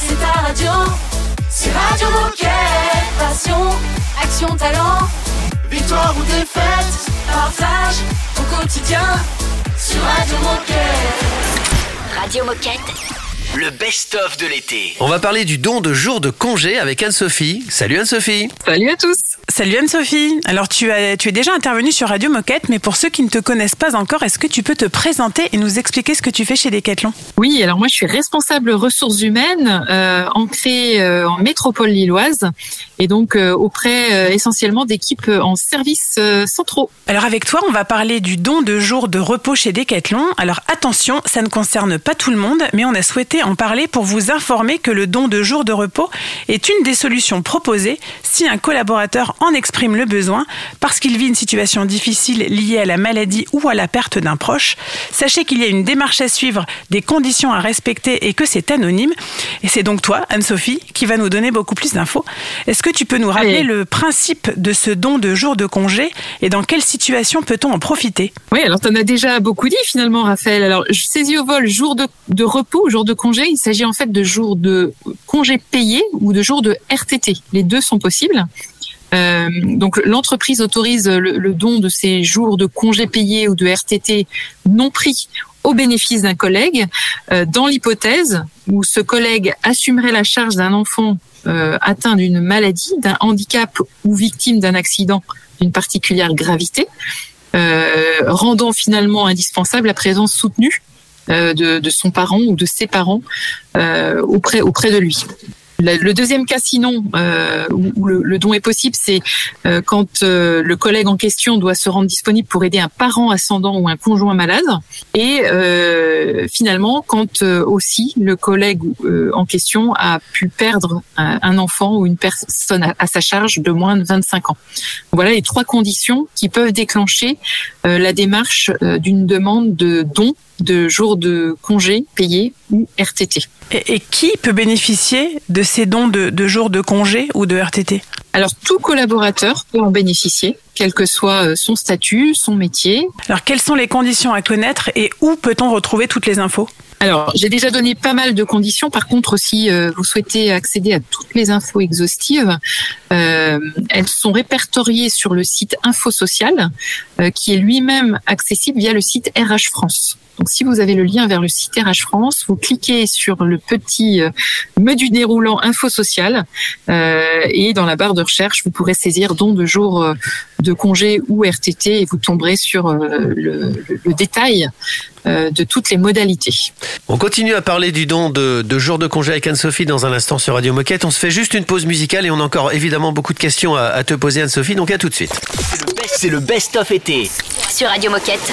c'est ta radio. C'est Radio Moquette. Passion, action, talent. Victoire ou défaite, partage au quotidien sur Radio Moquette. Radio Moquette. Le best-of de l'été. On va parler du don de jour de congé avec Anne-Sophie. Salut Anne-Sophie. Salut à tous. Salut Anne-Sophie. Alors tu, as, tu es déjà intervenue sur Radio Moquette, mais pour ceux qui ne te connaissent pas encore, est-ce que tu peux te présenter et nous expliquer ce que tu fais chez Decathlon? Oui, alors moi je suis responsable ressources humaines euh, ancrée euh, en métropole lilloise et donc euh, auprès euh, essentiellement d'équipes en services euh, centraux. Alors avec toi, on va parler du don de jour de repos chez Decathlon. Alors attention, ça ne concerne pas tout le monde, mais on a souhaité en parler pour vous informer que le don de jour de repos est une des solutions proposées si un collaborateur en exprime le besoin parce qu'il vit une situation difficile liée à la maladie ou à la perte d'un proche. Sachez qu'il y a une démarche à suivre, des conditions à respecter et que c'est anonyme. Et c'est donc toi, Anne-Sophie, qui va nous donner beaucoup plus d'infos. Est-ce tu peux nous rappeler Oui. le principe de ce don de jour de congé et dans quelle situation peut-on en profiter Oui, alors tu en as déjà beaucoup dit finalement, Raphaël. Alors, je saisis au vol jour de, de repos, jour de congé. Il s'agit en fait de jours de congé payé ou de jours de RTT. Les deux sont possibles. Euh, donc l'entreprise autorise le, le don de ces jours de congé payé ou de RTT non pris au bénéfice d'un collègue euh, dans l'hypothèse où ce collègue assumerait la charge d'un enfant euh, atteint d'une maladie, d'un handicap ou victime d'un accident d'une particulière gravité, euh, rendant finalement indispensable la présence soutenue de, son parent ou de ses parents auprès, auprès de lui. Le deuxième cas, sinon, euh, où le, don est possible, c'est euh, quand euh, le collègue en question doit se rendre disponible pour aider un parent ascendant ou un conjoint malade, et euh, finalement, quand aussi le collègue en question a pu perdre un, enfant ou une personne à, sa charge de moins de 25 ans. Voilà les trois conditions qui peuvent déclencher la démarche d'une demande de don de jours de congé payés ou RTT. et, et qui peut bénéficier de ces dons de, de jours de congé ou de RTT Alors tout collaborateur peut en bénéficier, quel que soit euh, son statut, son métier. Alors quelles sont les conditions à connaître et où peut-on retrouver toutes les infos? Alors j'ai déjà donné pas mal de conditions. Par contre, si euh, vous souhaitez accéder à toutes les infos exhaustives, euh, elles sont répertoriées sur le site Info Social, euh, qui est lui-même accessible via le site RH France. Donc, si vous avez le lien vers le site RH France, vous cliquez sur le petit euh, menu déroulant Info Social euh, et dans la barre de recherche, vous pourrez saisir don de jours euh, de congé ou RTT et vous tomberez sur euh, le, le- le détail de toutes les modalités. On continue à parler du don de, de jour de congé avec Anne-Sophie dans un instant sur Radio Moquette. On se fait juste une pause musicale et on a encore évidemment beaucoup de questions à, à te poser Anne-Sophie, donc à tout de suite. C'est le best- C'est le best-of été. Sur Radio Moquette.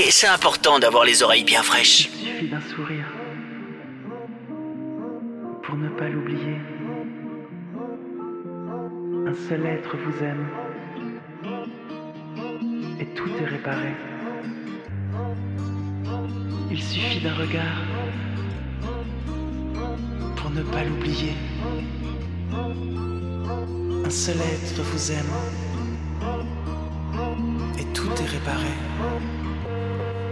Et c'est important d'avoir les oreilles bien fraîches. Il suffit d'un sourire pour ne pas l'oublier. Un seul être vous aime et tout est réparé. Il suffit d'un regard pour ne pas l'oublier. Un seul être vous aime et tout est réparé.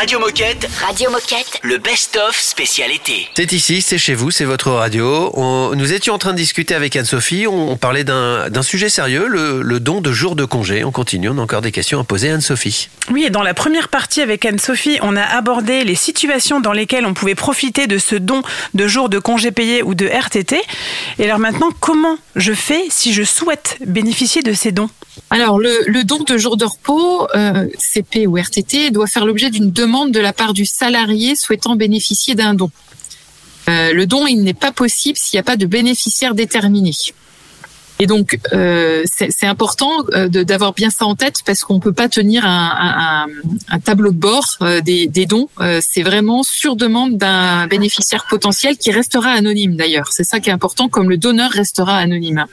Radio Moquette, Radio Moquette. le best-of spécialité. C'est ici, c'est chez vous, c'est votre radio. On- nous étions en train de discuter avec Anne-Sophie, on, on parlait d'un d'un sujet sérieux, le, le don de jours de congé. On continue, on a encore des questions à poser à Anne-Sophie. Oui, et dans la première partie avec Anne-Sophie, on a abordé les situations dans lesquelles on pouvait profiter de ce don de jours de congés payés ou de RTT. Et alors maintenant, comment je fais si je souhaite bénéficier de ces dons? Alors, le, don de jour de repos, euh, CP ou RTT, doit faire l'objet d'une demande de la part du salarié souhaitant bénéficier d'un don. Euh, le don, il n'est pas possible s'il n'y a pas de bénéficiaire déterminé. Et donc, euh, c'est important euh, d'avoir bien ça en tête parce qu'on peut pas tenir un, tableau de bord des, des dons. C'est vraiment sur demande d'un bénéficiaire potentiel qui restera anonyme d'ailleurs. C'est ça qui est important, comme le donneur restera anonyme.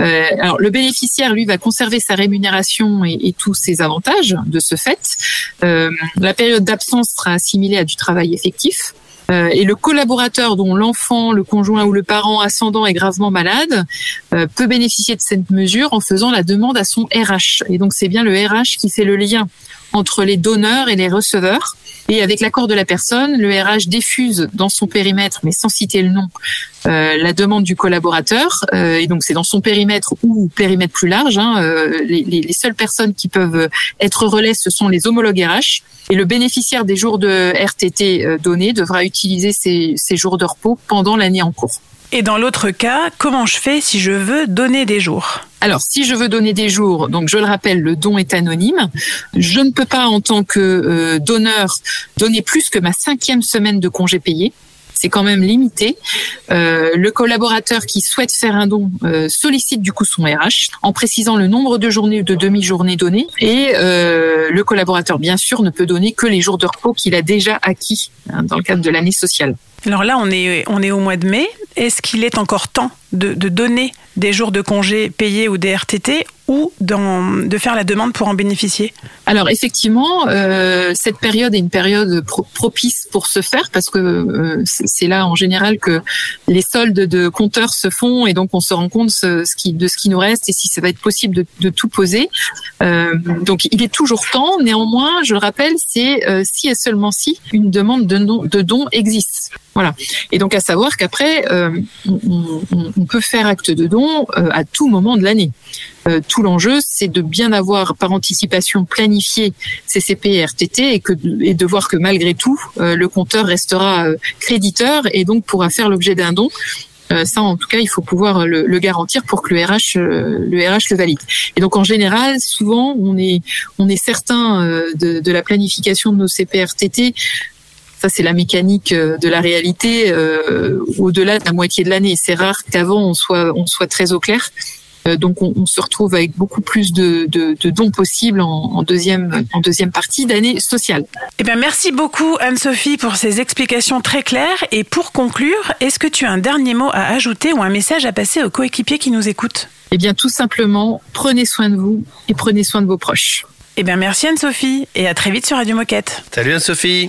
Euh, alors, le bénéficiaire, lui, va conserver sa rémunération et, tous ses avantages de ce fait. Euh, la période d'absence sera assimilée à du travail effectif. Euh, et le collaborateur dont l'enfant, le conjoint ou le parent ascendant est gravement malade euh, peut bénéficier de cette mesure en faisant la demande à son RH. Et donc c'est bien le RH qui fait le lien entre les donneurs et les receveurs. Et avec l'accord de la personne, le RH diffuse dans son périmètre, mais sans citer le nom, euh, la demande du collaborateur. Euh, et donc c'est dans son périmètre ou périmètre plus large. hein, euh, les, les- les seules personnes qui peuvent être relais, ce sont les homologues RH. Et le bénéficiaire des jours de RTT euh, donnés devra utiliser ces, ces jours de repos pendant l'année en cours. Et dans l'autre cas, comment je fais si je veux donner des jours? Alors, si je veux donner des jours, donc je le rappelle, le don est anonyme. Je ne peux pas, en tant que euh, donneur, donner plus que ma cinquième semaine de congé payé. C'est quand même limité. Euh, le collaborateur qui souhaite faire un don euh, sollicite du coup son RH en précisant le nombre de journées ou de demi-journées données. Et euh, le collaborateur, bien sûr, ne peut donner que les jours de repos qu'il a déjà acquis hein, dans le cadre de l'année sociale. Alors là, on est, au mois de mai. Est-ce qu'il est encore temps de, de donner des jours de congés payés ou des RTT ou de faire la demande pour en bénéficier Alors effectivement, euh, cette période est une période pro- propice pour se faire parce que euh, c'est là en général que les soldes de compteurs se font et donc on se rend compte ce, qui, de ce qui nous reste et si ça va être possible de, de tout poser. Euh, donc il est toujours temps. Néanmoins, je le rappelle, c'est euh, si et seulement si une demande de, don- de don existe. Voilà. Et donc à savoir qu'après, euh, on, on- on peut faire acte de don euh, à tout moment de l'année. Euh, tout l'enjeu, c'est de bien avoir par anticipation planifié CCP et RTT et, que, et de voir que malgré tout, euh, le compteur restera euh, créditeur et donc pourra faire l'objet d'un don. Euh, ça, en tout cas, il faut pouvoir le, le garantir pour que le RH, le RH le valide. Et donc, en général, souvent, on est, on est certain de, de la planification de nos CPRTT. Ça, c'est la mécanique de la réalité au-delà de la moitié de l'année. C'est rare qu'avant, on soit, on soit très au clair. Euh, donc, on, on se retrouve avec beaucoup plus de, de, de dons possibles en, en deuxième, en deuxième partie d'année sociale. Eh bien, merci beaucoup Anne-Sophie pour ces explications très claires. Et pour conclure, est-ce que tu as un dernier mot à ajouter ou un message à passer aux coéquipiers qui nous écoutent? Eh bien, tout simplement, prenez soin de vous et prenez soin de vos proches. Eh bien, merci Anne-Sophie et à très vite sur Radio Moquette. Salut Anne-Sophie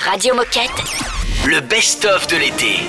Radio Moquette. Le best-of de l'été.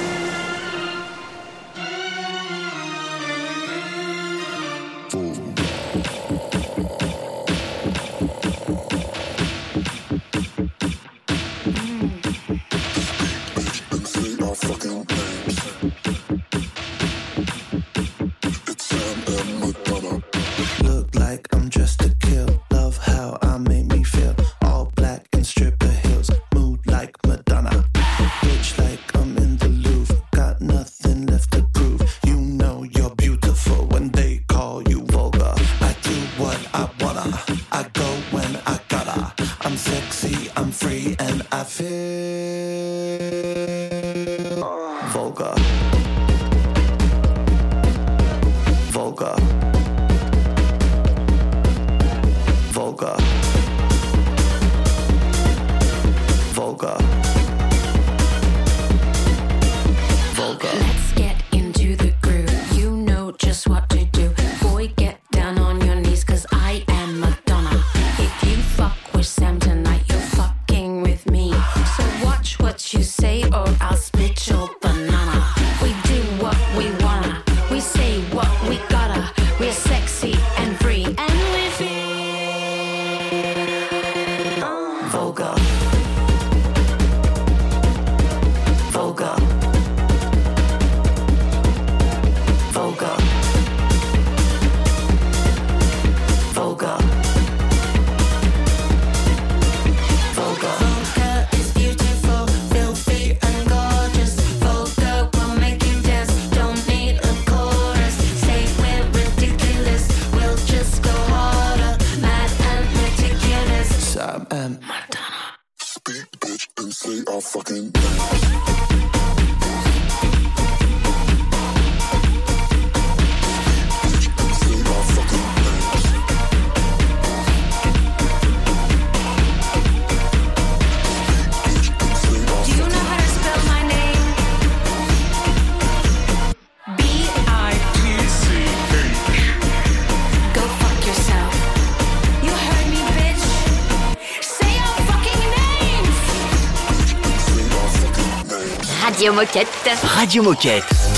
Moquette. Radio Moquette.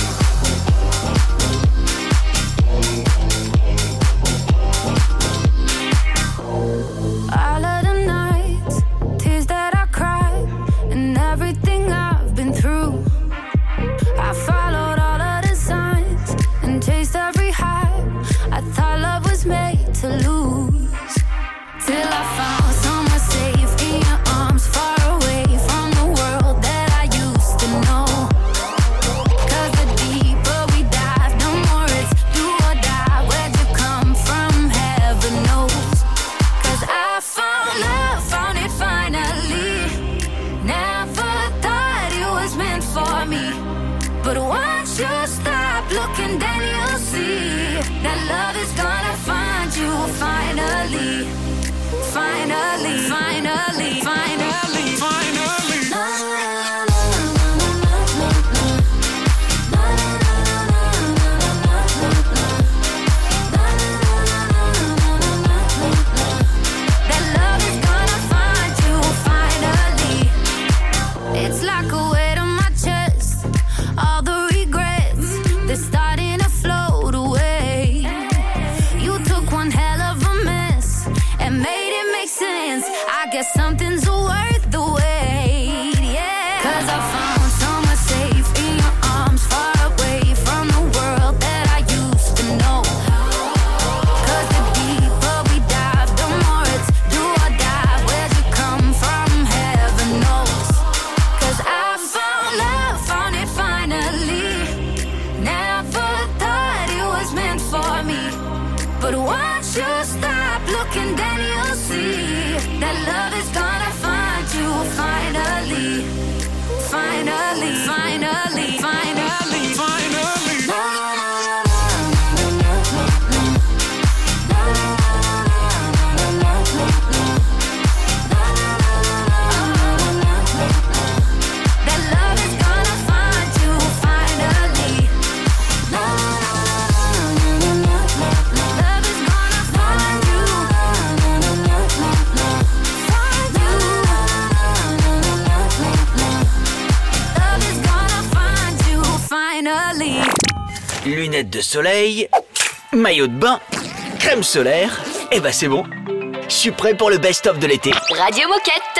something soleil, maillot de bain, crème solaire, et bah c'est bon. Je suis prêt pour le best-of de l'été. Radio Moquette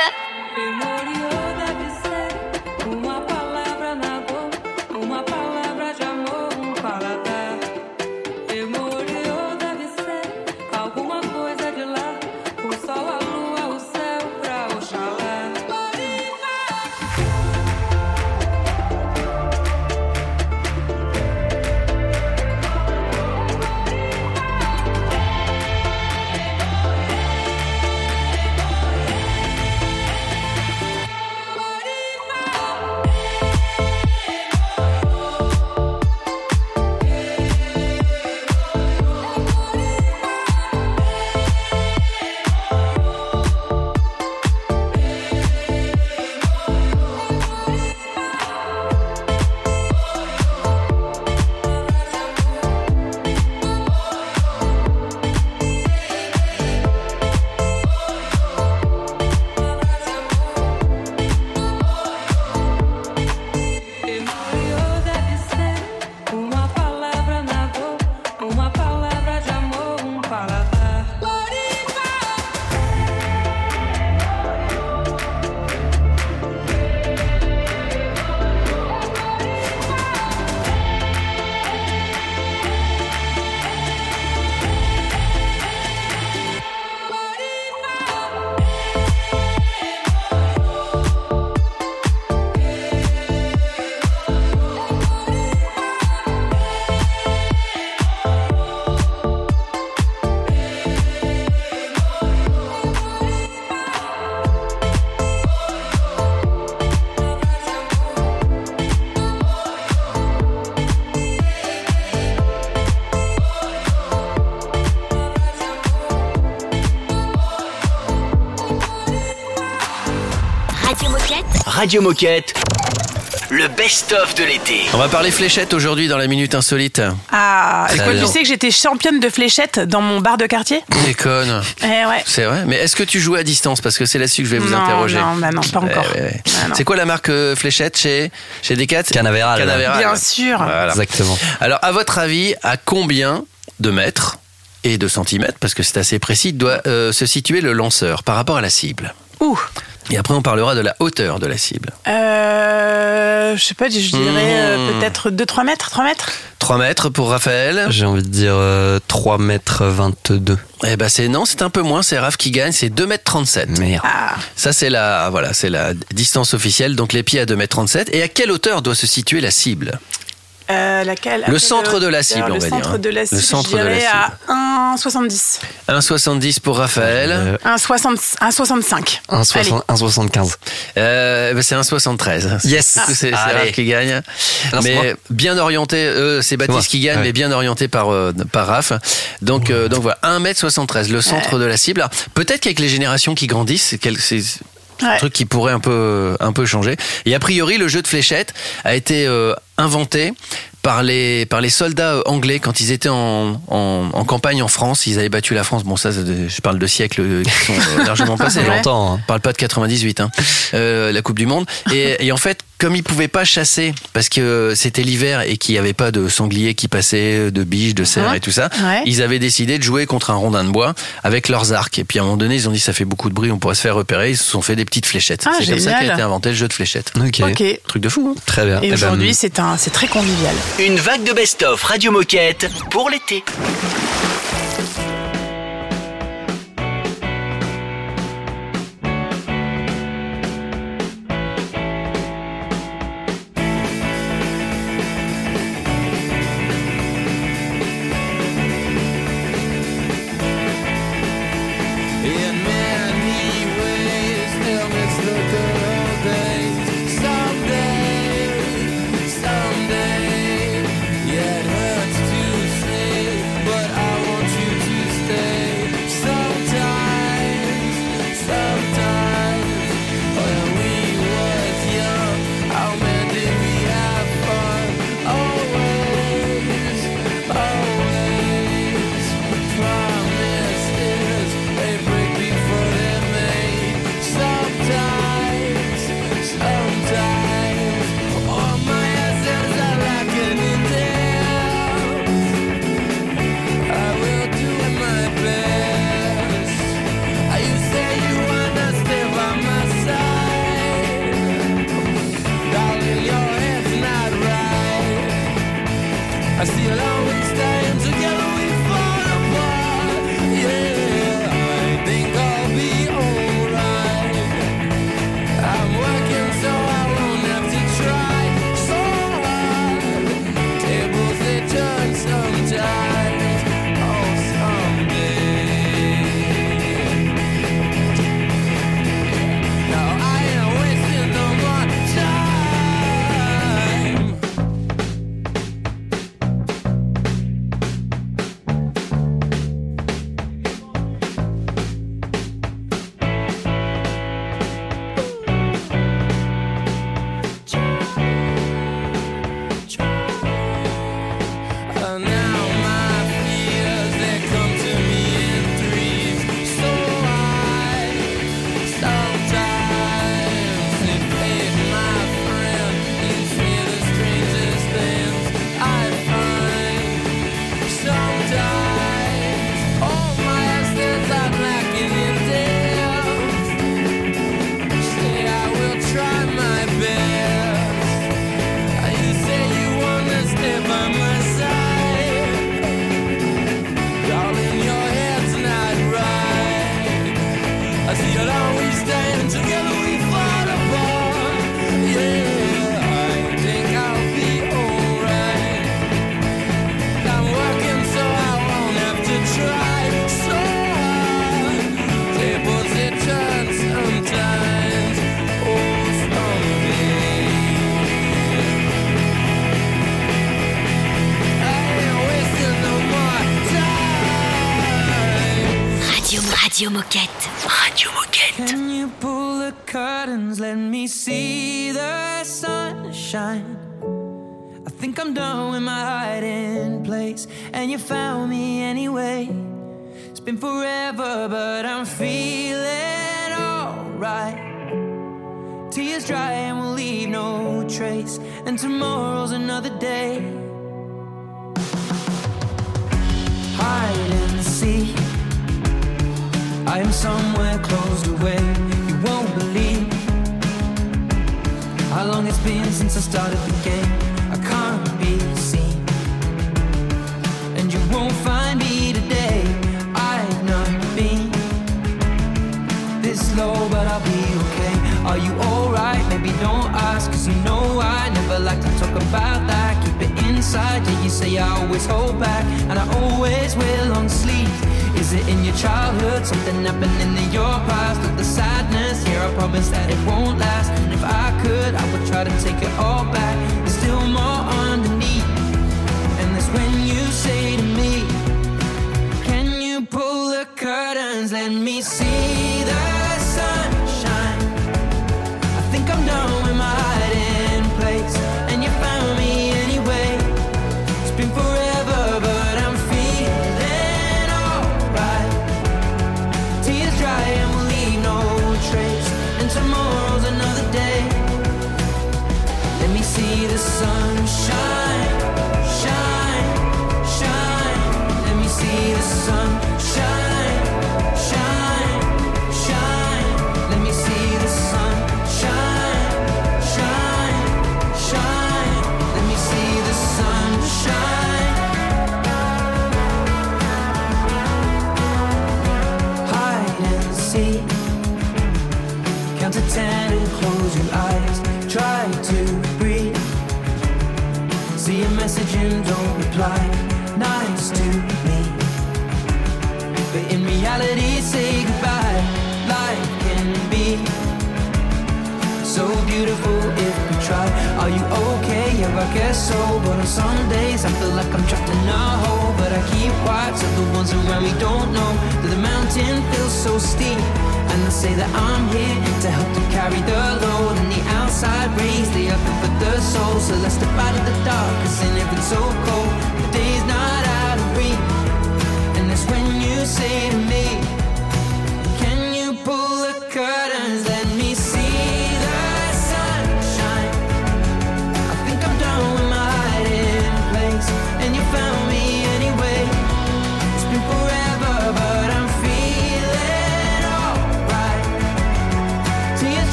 Radio Moquette. Le best-of de l'été. On va parler fléchette aujourd'hui dans la minute insolite. Ah, C'est tu sais que j'étais championne de fléchettes dans mon bar de quartier Déconne. Eh ouais. C'est vrai. Mais est-ce que tu joues à distance? Parce que c'est là-dessus que je vais vous Non, interroger. non, bah non, pas encore. Ouais, ouais, ouais. Ah, non. c'est quoi la marque euh, fléchette chez, chez Decat? Canaveral. Canaveral. Bien sûr. Voilà. Exactement. Alors, à votre avis, à combien de mètres et de centimètres, parce que c'est assez précis, doit euh, se situer le lanceur par rapport à la cible? Ouh. Et après, on parlera de la hauteur de la cible. Euh, je sais pas, je dirais euh, Mmh. peut-être 2-3 mètres, 3 mètres 3 mètres pour Raphaël. J'ai envie de dire euh, 3 mètres 22. Eh ben c'est non, c'est un peu moins, c'est Raph qui gagne, c'est 2 mètres 37. Merde. Ah, Ça c'est la voilà, c'est la distance officielle donc les pieds à 2 mètres 37 et à quelle hauteur doit se situer la cible? Euh, laquelle Le quelle centre de la cible, on Le va dire, centre hein. de la Le cible, centre je de dirais à 1,70. 1,70 pour Raphaël. Euh, 1,60 1,65. 1,60 1,75. Euh, ben, c'est 1,73. Yes. Coup, C'est. Raph qui gagne. Mais bien orienté, euh, c'est Baptiste qui gagne, Ouais. mais bien orienté par, euh, par Raph. Donc, euh, donc voilà, 1m73, le centre de la cible. Peut-être qu'avec les générations qui grandissent, c'est un truc qui pourrait un peu, un peu changer. Et a priori, le jeu de fléchettes a été euh, inventé par les, par les soldats euh, anglais quand ils étaient en, en, en campagne en France. Ils avaient battu la France. Bon, ça, je parle de siècles euh, qui sont euh, largement passés. Hein. longtemps. hein. On parle pas de 98, hein. Euh, la Coupe du Monde. Et, et en fait, comme ils pouvaient pas chasser parce que c'était l'hiver et qu'il y avait pas de sangliers qui passaient, de biches, de cerfs et tout ça, Ouais. ils avaient décidé de jouer contre un rondin de bois avec leurs arcs. Et puis à un moment donné, ils ont dit ça fait beaucoup de bruit, on pourrait se faire repérer. Ils se sont fait des petites fléchettes. Ah, c'est comme ça qu'a été inventé le jeu de fléchettes. Ok. Ok. Truc de fou. hein. Très bien. Eh Et ben, aujourd'hui, c'est un, c'est très convivial. Une vague de best-of Radio Moquette pour l'été. Been forever, but I'm feeling alright. Tears dry and we'll leave no trace, and tomorrow's another day. Hide and seek. I am somewhere closed away. You won't believe how long it's been since I started the game. I can't be seen, and you won't find Are you alright? Maybe don't ask, cause you know I never like to talk about that. Keep it inside, yeah, you say I always hold back, and I always wear long sleeves. Is it in your childhood? Something happening in your past? Or the sadness? Here, I promise that it won't last. And if I could, I would try to take it all back. There's still more underneath. I guess so. But on some days, I feel like I'm trapped in a hole. But I keep quiet so the ones around me don't know that the mountain feels so steep. And they say that I'm here to help to carry the load. And the outside rays, they are good for the soul. So let's step out of the dark, cause in it's so cold, the day's not out of reach. And that's when you say to me,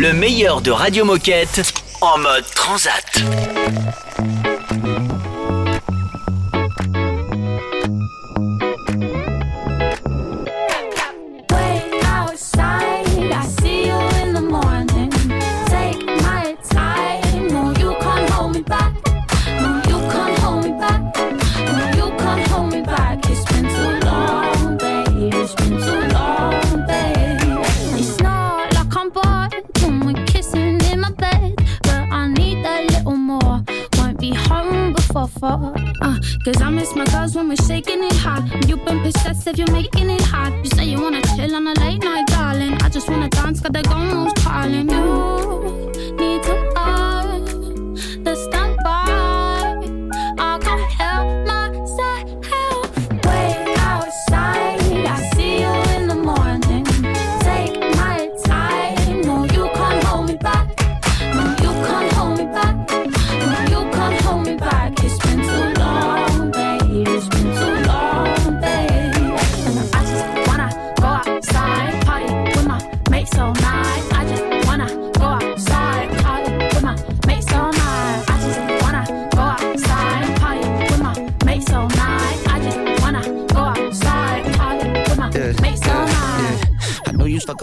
Le meilleur de Radio Moquette en mode transat.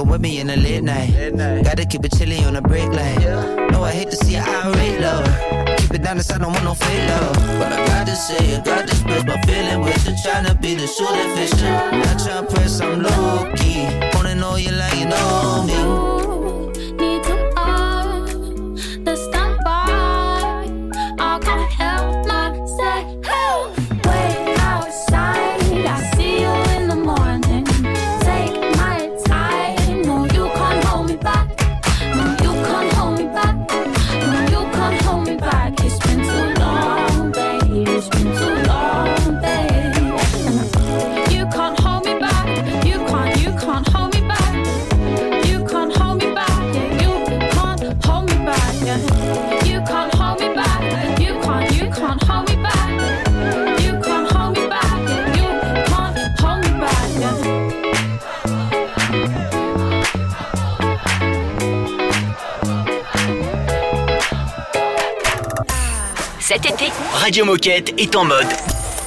With me in the late night. Gotta keep it chilly on the break line. No, I hate to see your irate low. Keep it down, the side I don't want no fake love. But I gotta say, I got to express my feeling with you. Tryna be the shooting fisher. Not tryna press, I'm low key. Wanna know you like you know me. Radio Moquette est en mode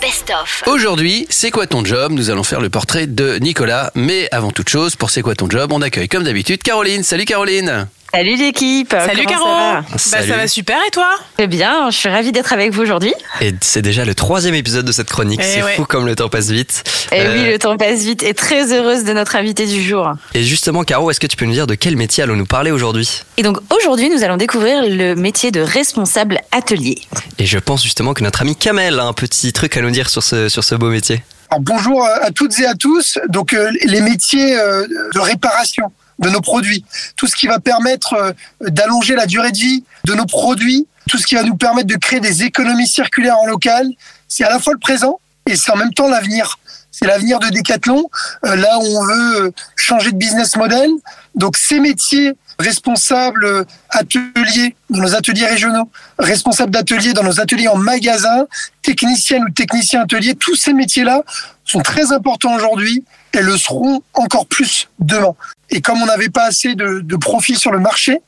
Best of. Aujourd'hui, c'est quoi ton job? Nous allons faire le portrait de Nicolas. Mais avant toute chose, pour c'est quoi ton job, on accueille comme d'habitude Caroline. Salut Caroline Salut l'équipe. Salut Comment Caro ça va Bah. Ça va super et toi? Très bien, je suis ravie d'être avec vous aujourd'hui. Et c'est déjà le troisième épisode de cette chronique. Eh C'est ouais. fou comme le temps passe vite. Et Euh, oui, le temps passe vite et très heureuse de notre invité du jour. Et justement, Caro, est-ce que tu peux nous dire de quel métier allons-nous parler aujourd'hui? Et donc aujourd'hui, nous allons découvrir le métier de responsable atelier. Et je pense justement que notre ami Kamel a un petit truc à nous dire sur ce, sur ce beau métier. Alors, bonjour à toutes et à tous. Donc euh, les métiers euh, de réparation de nos produits, tout ce qui va permettre euh, d'allonger la durée de vie de nos produits, tout ce qui va nous permettre de créer des économies circulaires en local, c'est à la fois le présent et c'est en même temps l'avenir. C'est l'avenir de Decathlon, euh, là où on veut euh, changer de business model. Donc ces métiers responsables ateliers dans nos ateliers régionaux, responsables d'ateliers dans nos ateliers en magasin, techniciennes ou techniciens ateliers, tous ces métiers-là sont très importants aujourd'hui et le seront encore plus demain. Et comme on n'avait pas assez de, de profils sur le marché,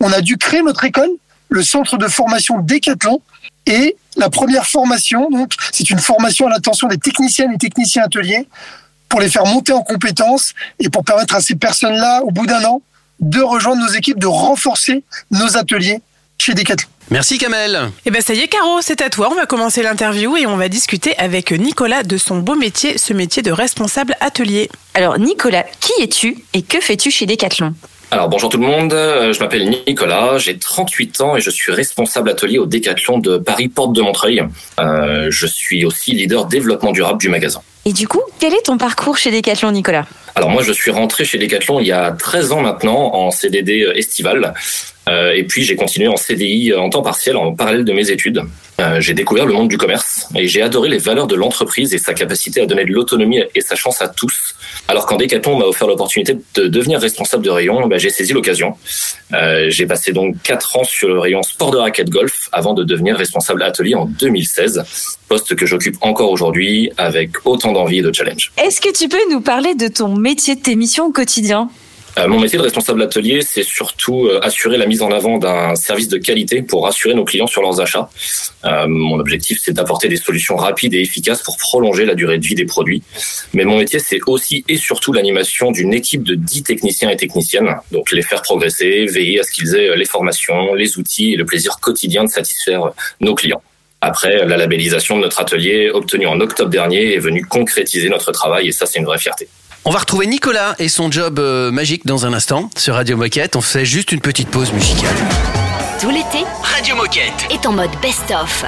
on a dû créer notre école, le centre de formation Décathlon. Et la première formation, donc, c'est une formation à l'attention des techniciennes et techniciens ateliers pour les faire monter en compétences et pour permettre à ces personnes-là, au bout d'un an, de rejoindre nos équipes, de renforcer nos ateliers chez Decathlon. Merci Kamel. Eh ben ça y est Caro, c'est à toi. On va commencer l'interview et on va discuter avec Nicolas de son beau métier, ce métier de responsable atelier. Alors Nicolas, qui es-tu et que fais-tu chez Decathlon? Alors bonjour tout le monde, Euh, je m'appelle Nicolas, j'ai 38 ans et je suis responsable atelier au Décathlon de Paris Porte de Montreuil. Euh, je suis aussi leader développement durable du magasin. Et du coup, quel est ton parcours chez Decathlon, Nicolas? Alors moi je suis rentré chez Decathlon il y a 13 ans maintenant en CDD estival Euh, et puis j'ai continué en CDI en temps partiel en parallèle de mes études. Euh, j'ai découvert le monde du commerce et j'ai adoré les valeurs de l'entreprise et sa capacité à donner de l'autonomie et sa chance à tous. Alors quand Decathlon m'a offert l'opportunité de devenir responsable de rayon, bah, j'ai saisi l'occasion. Euh, j'ai passé donc quatre ans sur le rayon sport de raquette golf avant de devenir responsable atelier en 2016, poste que j'occupe encore aujourd'hui avec autant d'envie et de challenge. Est-ce que tu peux nous parler de ton métier, de tes missions au quotidien? Euh, mon métier de responsable atelier, c'est surtout euh, assurer la mise en avant d'un service de qualité pour rassurer nos clients sur leurs achats. Euh, mon objectif, c'est d'apporter des solutions rapides et efficaces pour prolonger la durée de vie des produits. Mais mon métier, c'est aussi et surtout l'animation d'une équipe de 10 techniciens et techniciennes. Donc les faire progresser, veiller à ce qu'ils aient les formations, les outils et le plaisir quotidien de satisfaire nos clients. Après, la labellisation de notre atelier, obtenue en octobre dernier, est venue concrétiser notre travail et ça, c'est une vraie fierté. On va retrouver Nicolas et son job euh, magique dans un instant sur Radio Moquette. On fait juste une petite pause musicale. Tout l'été, Radio Moquette est en mode Best of.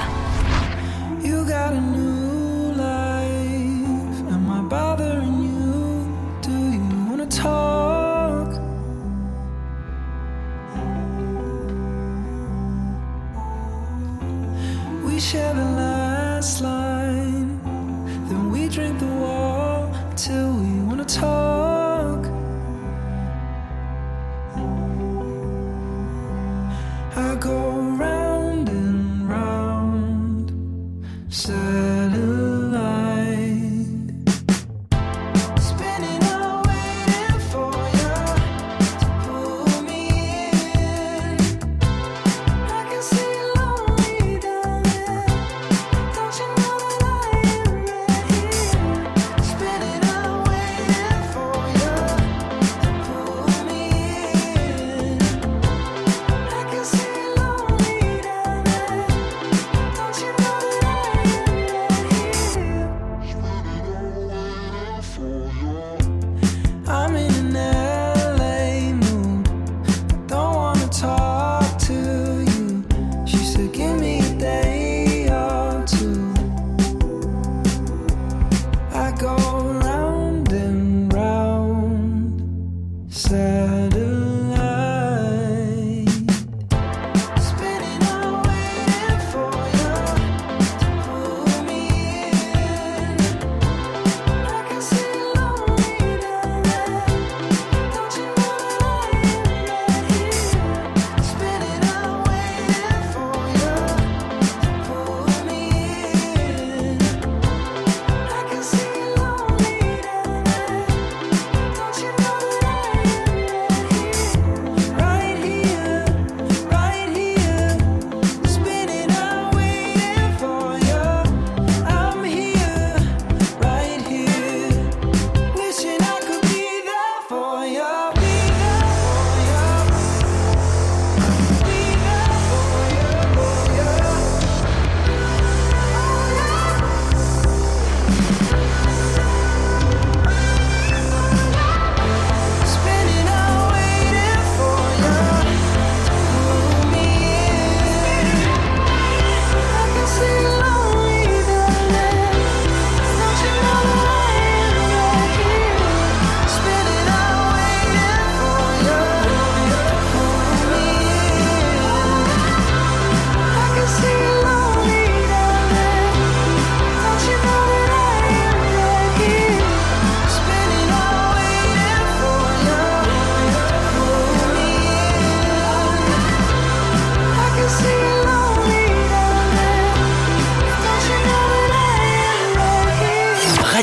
You got a new life. Am I bothering you? Do you wanna talk? We share the last line.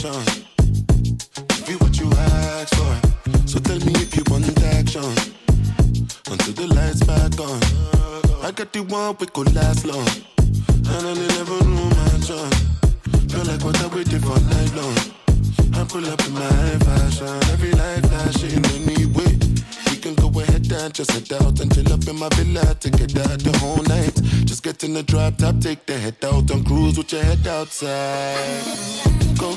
Give you what you ask for. So tell me if you want action. Until the lights back on. I got the one we could last long. And I never knew my chance. Feel like what I waited for night long. I pull up in my fashion. Every light flashing anyway. We can go ahead and just head out and chill up in my villa to get out the whole night. Just get in the drop top, take the head out and cruise with your head outside. Go,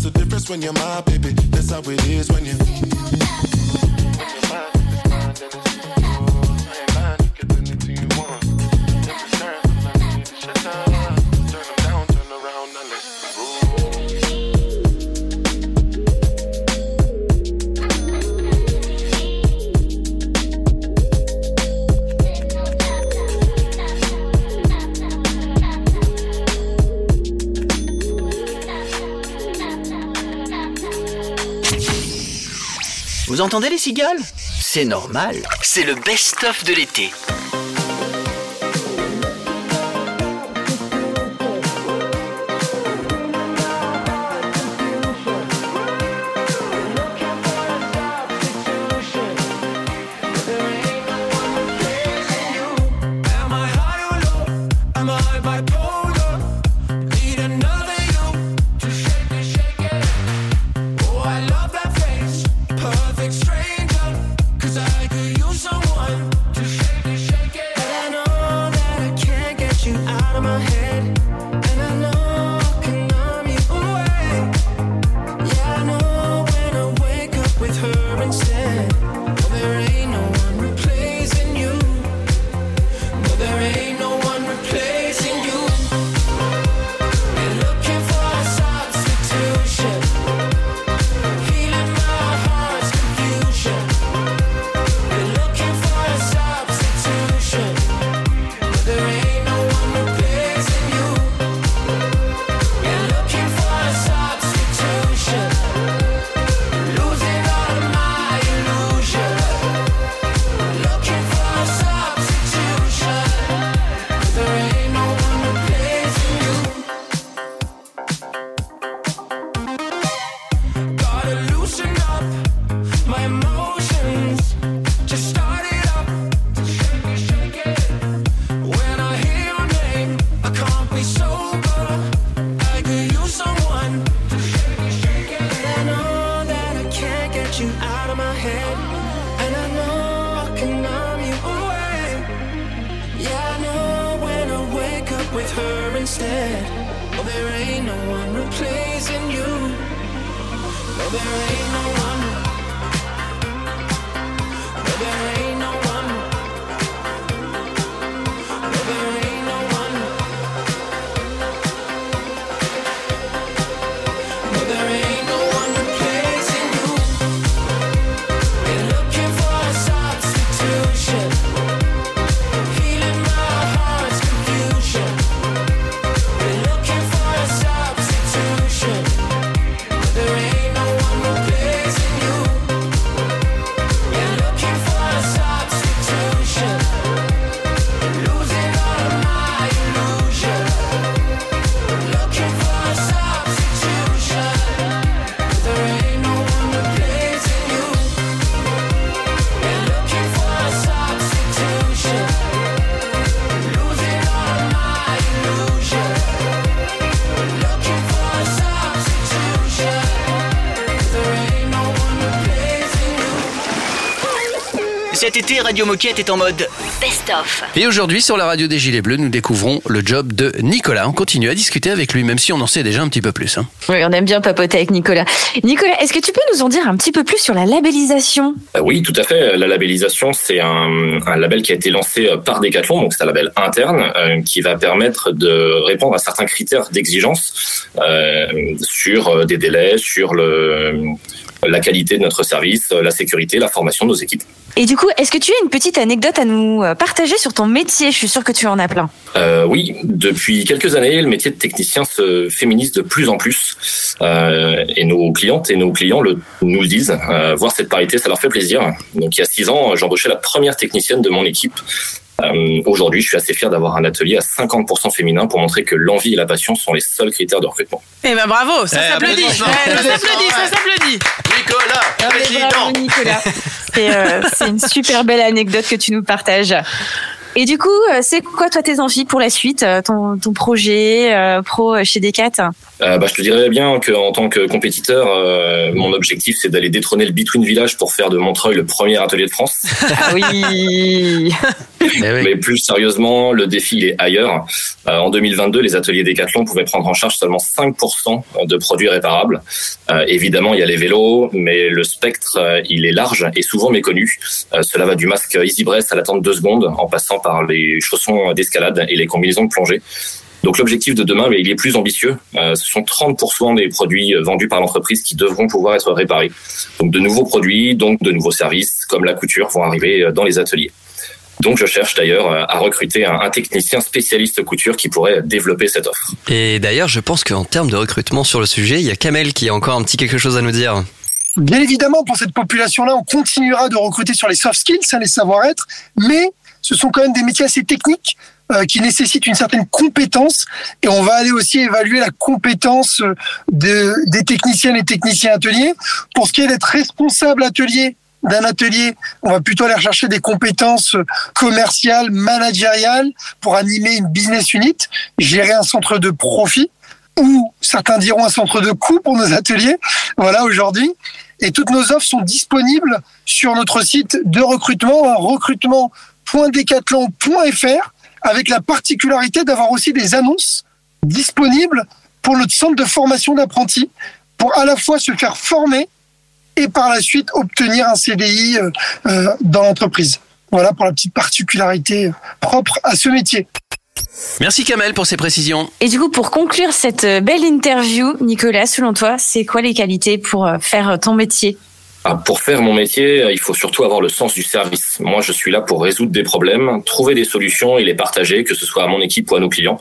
That's the difference when you're my baby. That's how it is when you. Vous entendez les cigales? C'est normal. C'est le best-of de l'été. Cet été, Radio Moquette est en mode Best-of. Et aujourd'hui, sur la radio des Gilets Bleus, nous découvrons le job de Nicolas. On continue à discuter avec lui, même si on en sait déjà un petit peu plus. hein. Oui, on aime bien papoter avec Nicolas. Nicolas, est-ce que tu peux nous en dire un petit peu plus sur la labellisation? Euh, Oui, tout à fait. La labellisation, c'est un, un label qui a été lancé euh, par Decathlon, donc c'est un label interne euh, qui va permettre de répondre à certains critères d'exigence euh, sur des délais, sur le, la qualité de notre service, euh, la sécurité, la formation de nos équipes. Et du coup, est-ce que tu as une petite anecdote à nous euh, partager sur ton métier? Je suis sûre que tu en as plein. Euh, oui, depuis quelques années, le métier de technicien se féminise de plus en plus, euh, et nos clientes et nos clients le, nous le disent. Euh, voir cette parité, ça leur fait plaisir. Donc, il y a six ans, j'embauchais la première technicienne de mon équipe. Euh, Aujourd'hui, je suis assez fier d'avoir un atelier à 50% féminin pour montrer que l'envie et la passion sont les seuls critères de recrutement. Eh ben bravo, ça Eh, s'applaudit. Ouais, ça s'applaudit, ça s'applaudit. Nicolas, Ah, mais bravo, Nicolas. C'est euh, c'est une super belle anecdote que tu nous partages. Et du coup, euh, c'est quoi toi tes envies pour la suite, ton, ton projet euh, pro chez Decat? Euh, bah, je te dirais bien qu'en tant que compétiteur, euh, mon objectif c'est d'aller détrôner le Between Village pour faire de Montreuil le premier atelier de France. Ah oui. Mais plus sérieusement, le défi il est ailleurs. Euh, en 2022, les ateliers Decathlon pouvaient prendre en charge seulement 5% de produits réparables. Euh, évidemment, il y a les vélos, mais le spectre euh, il est large et souvent méconnu. Euh, cela va du masque Easy Breast à l'attente de deux secondes, en passant par les chaussons d'escalade et les combinaisons de plongée. Donc l'objectif de demain, mais il est plus ambitieux. Euh, ce sont 30% des produits euh, vendus par l'entreprise qui devront pouvoir être réparés. Donc de nouveaux produits, donc de nouveaux services, comme la couture, vont arriver euh, dans les ateliers. Donc je cherche d'ailleurs à recruter un, un technicien spécialiste couture qui pourrait développer cette offre. Et d'ailleurs, je pense qu'en termes de recrutement sur le sujet, il y a Kamel qui a encore un petit quelque chose à nous dire. Bien évidemment, pour cette population-là, on continuera de recruter sur les soft skills, hein, les savoir-être, mais ce sont quand même des métiers assez techniques euh, qui nécessitent une certaine compétence et on va aller aussi évaluer la compétence euh, de, des techniciennes et techniciens ateliers. Pour ce qui est d'être responsable atelier d'un atelier, on va plutôt aller rechercher des compétences euh, commerciales, managériales pour animer une business unit, gérer un centre de profit ou certains diront un centre de coût pour nos ateliers. Voilà aujourd'hui. Et toutes nos offres sont disponibles sur notre site de recrutement, recrutement.decathlon.fr, avec la particularité d'avoir aussi des annonces disponibles pour notre centre de formation d'apprentis, pour à la fois se faire former et par la suite obtenir un CDI euh, euh, dans l'entreprise. Voilà pour la petite particularité propre à ce métier. Merci Kamel pour ces précisions. Et du coup, pour conclure cette euh, belle interview, Nicolas, selon toi, c'est quoi les qualités pour faire ton métier? Pour faire mon métier, euh, il faut surtout avoir le sens du service. Moi, je suis là pour résoudre des problèmes, trouver des solutions et les partager, que ce soit à mon équipe ou à nos clients.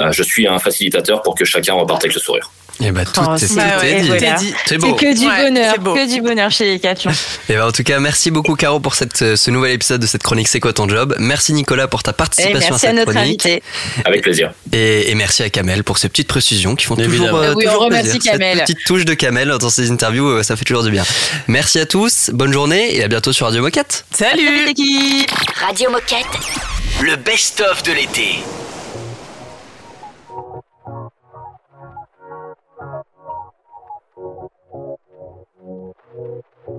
Euh, Je suis un facilitateur pour que chacun reparte avec le sourire. Et bah tout Oh, est c'est- bah ouais, dit. voilà. C'est beau. que du Ouais, bonheur, c'est beau. que du bonheur chez Decathlon. Et ben en tout cas, merci beaucoup Caro pour cette, euh, ce nouvel épisode de cette chronique C'est quoi ton job? Merci Nicolas pour ta Et participation merci à à cette notre chronique. invité. Avec plaisir. Et, et merci à Kamel pour ces petites précisions qui font Évidemment. toujours, euh, Ah oui, on toujours remercie plaisir. Kamel. Cette petite touche de Kamel dans ces interviews, euh, ça fait toujours du bien. Merci à tous, bonne journée et à bientôt sur Radio Moquette. Salut l'équipe Radio Moquette. le best-of de l'été.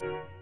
you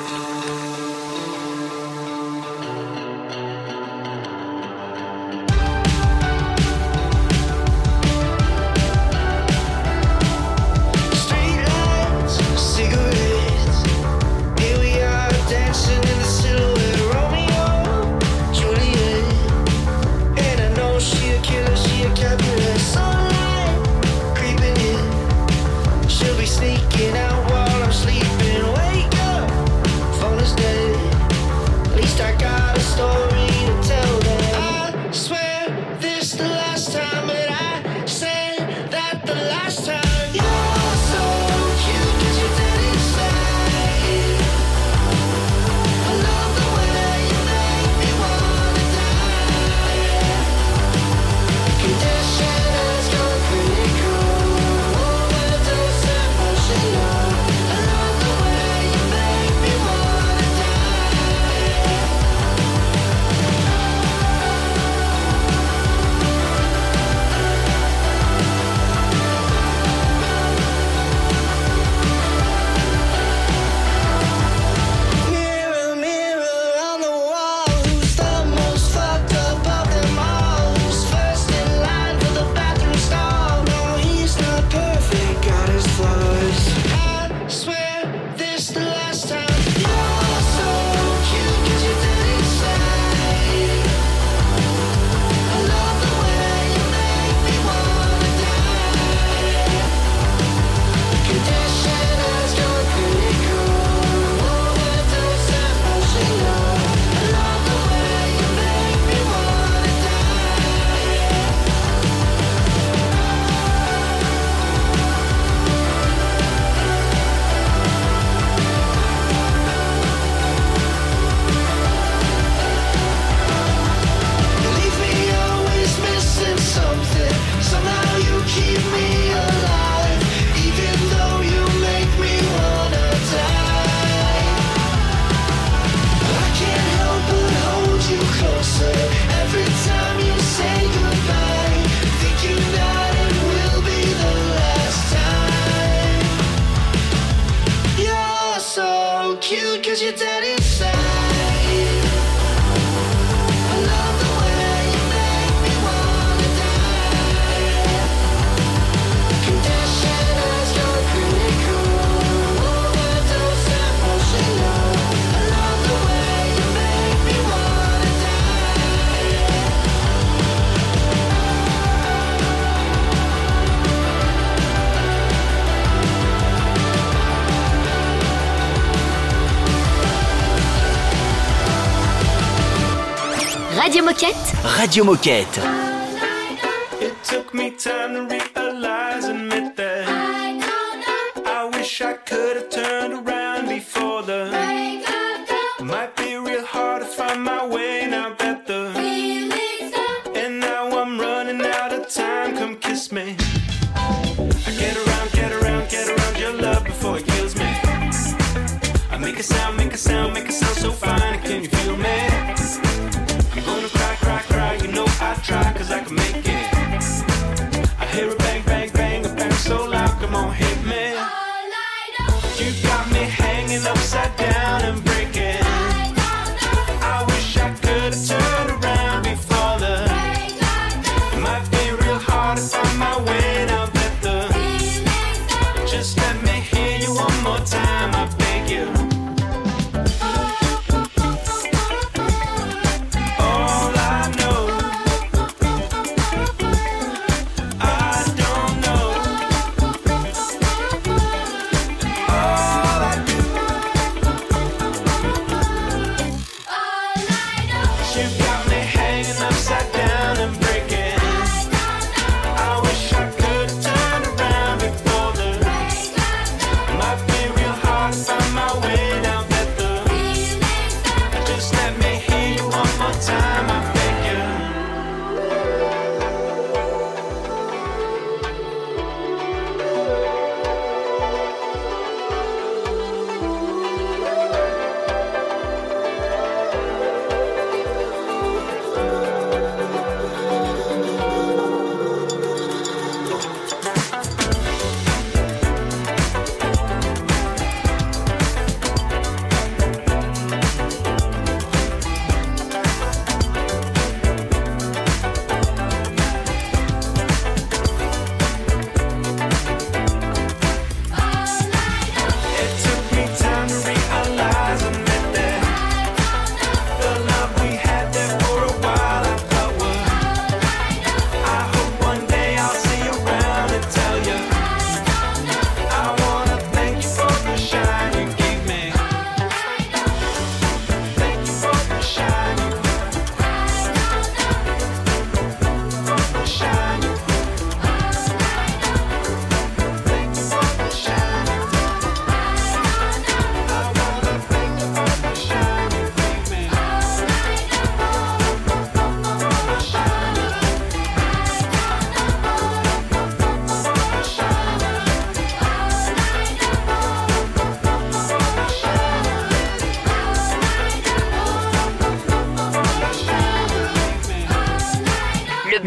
Radio Moquette.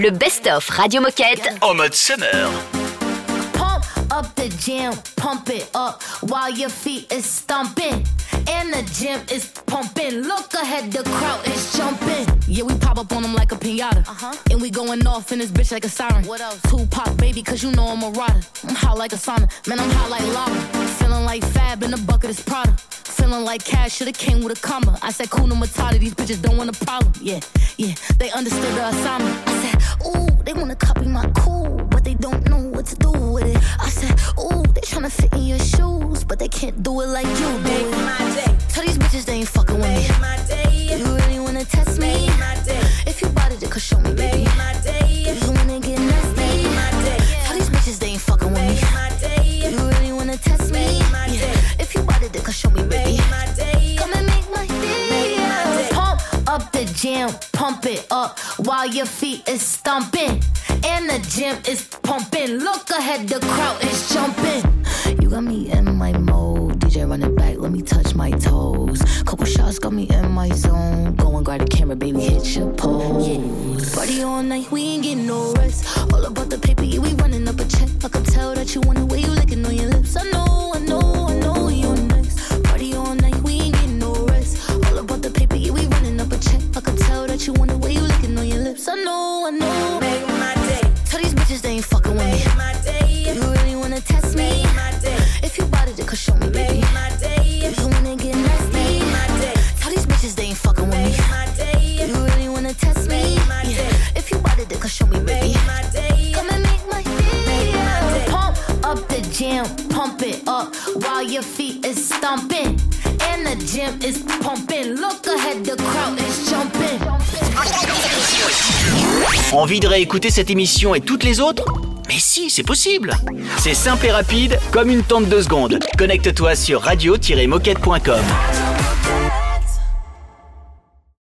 Le best-of Radio Moquette. En mode summer. Pump up the jam, pump it up while your feet is stomping. And the gym is pumping. Look ahead, the crowd is jumping. Yeah, we pop up on them like a pinata. Uh-huh. And we going off in this bitch like a siren. What else? Tupac, baby, cause you know I'm a rider. I'm hot like a sauna. Man, I'm hot like lava. Feeling like Fab in the bucket is Prada. Feeling like cash should've came with a comma. I said, Kuna Matata, these bitches don't want a problem. Yeah, yeah, they understood the assignment. I said, ooh, they wanna copy my cool, but they don't know what to do with it. I said, ooh, they tryna fit in your shoes, but they can't do it like you do it. Tell these bitches they ain't fucking with me. You really wanna test me? If you bought it, could show me, baby. You wanna get nasty? Jam, pump it up while your feet is stomping. And the gym is pumping. Look ahead, the crowd is jumping. You got me in my mode. DJ run it back, let me touch my toes. Couple shots got me in my zone. Go and grab the camera, baby, hit your pose. Party all night, we ain't getting no rest. All about the paper, yeah, we running up a check. I can tell that you want the way you licking on your lips. I know, I know, I know you want the way you licking on your lips. I know, I know. Make my day. Tell these bitches they ain't fucking with me. my day. You really wanna test me? my day. If you bought it, then show me, baby. Make my day. If You wanna get nasty? my day. Tell these bitches they ain't fucking with me. my day. You really wanna test me? my day. If you bought it, then show me, baby. my day. Come and make my day. Pump up the jam, pump it up while your feet is stomping. And the gym is pumping. Look ahead, the crowd is Envie de réécouter cette émission et toutes les autres? Mais si, c'est possible C'est simple et rapide, comme une tente de secondes. Connecte-toi sur radio-moquette.com.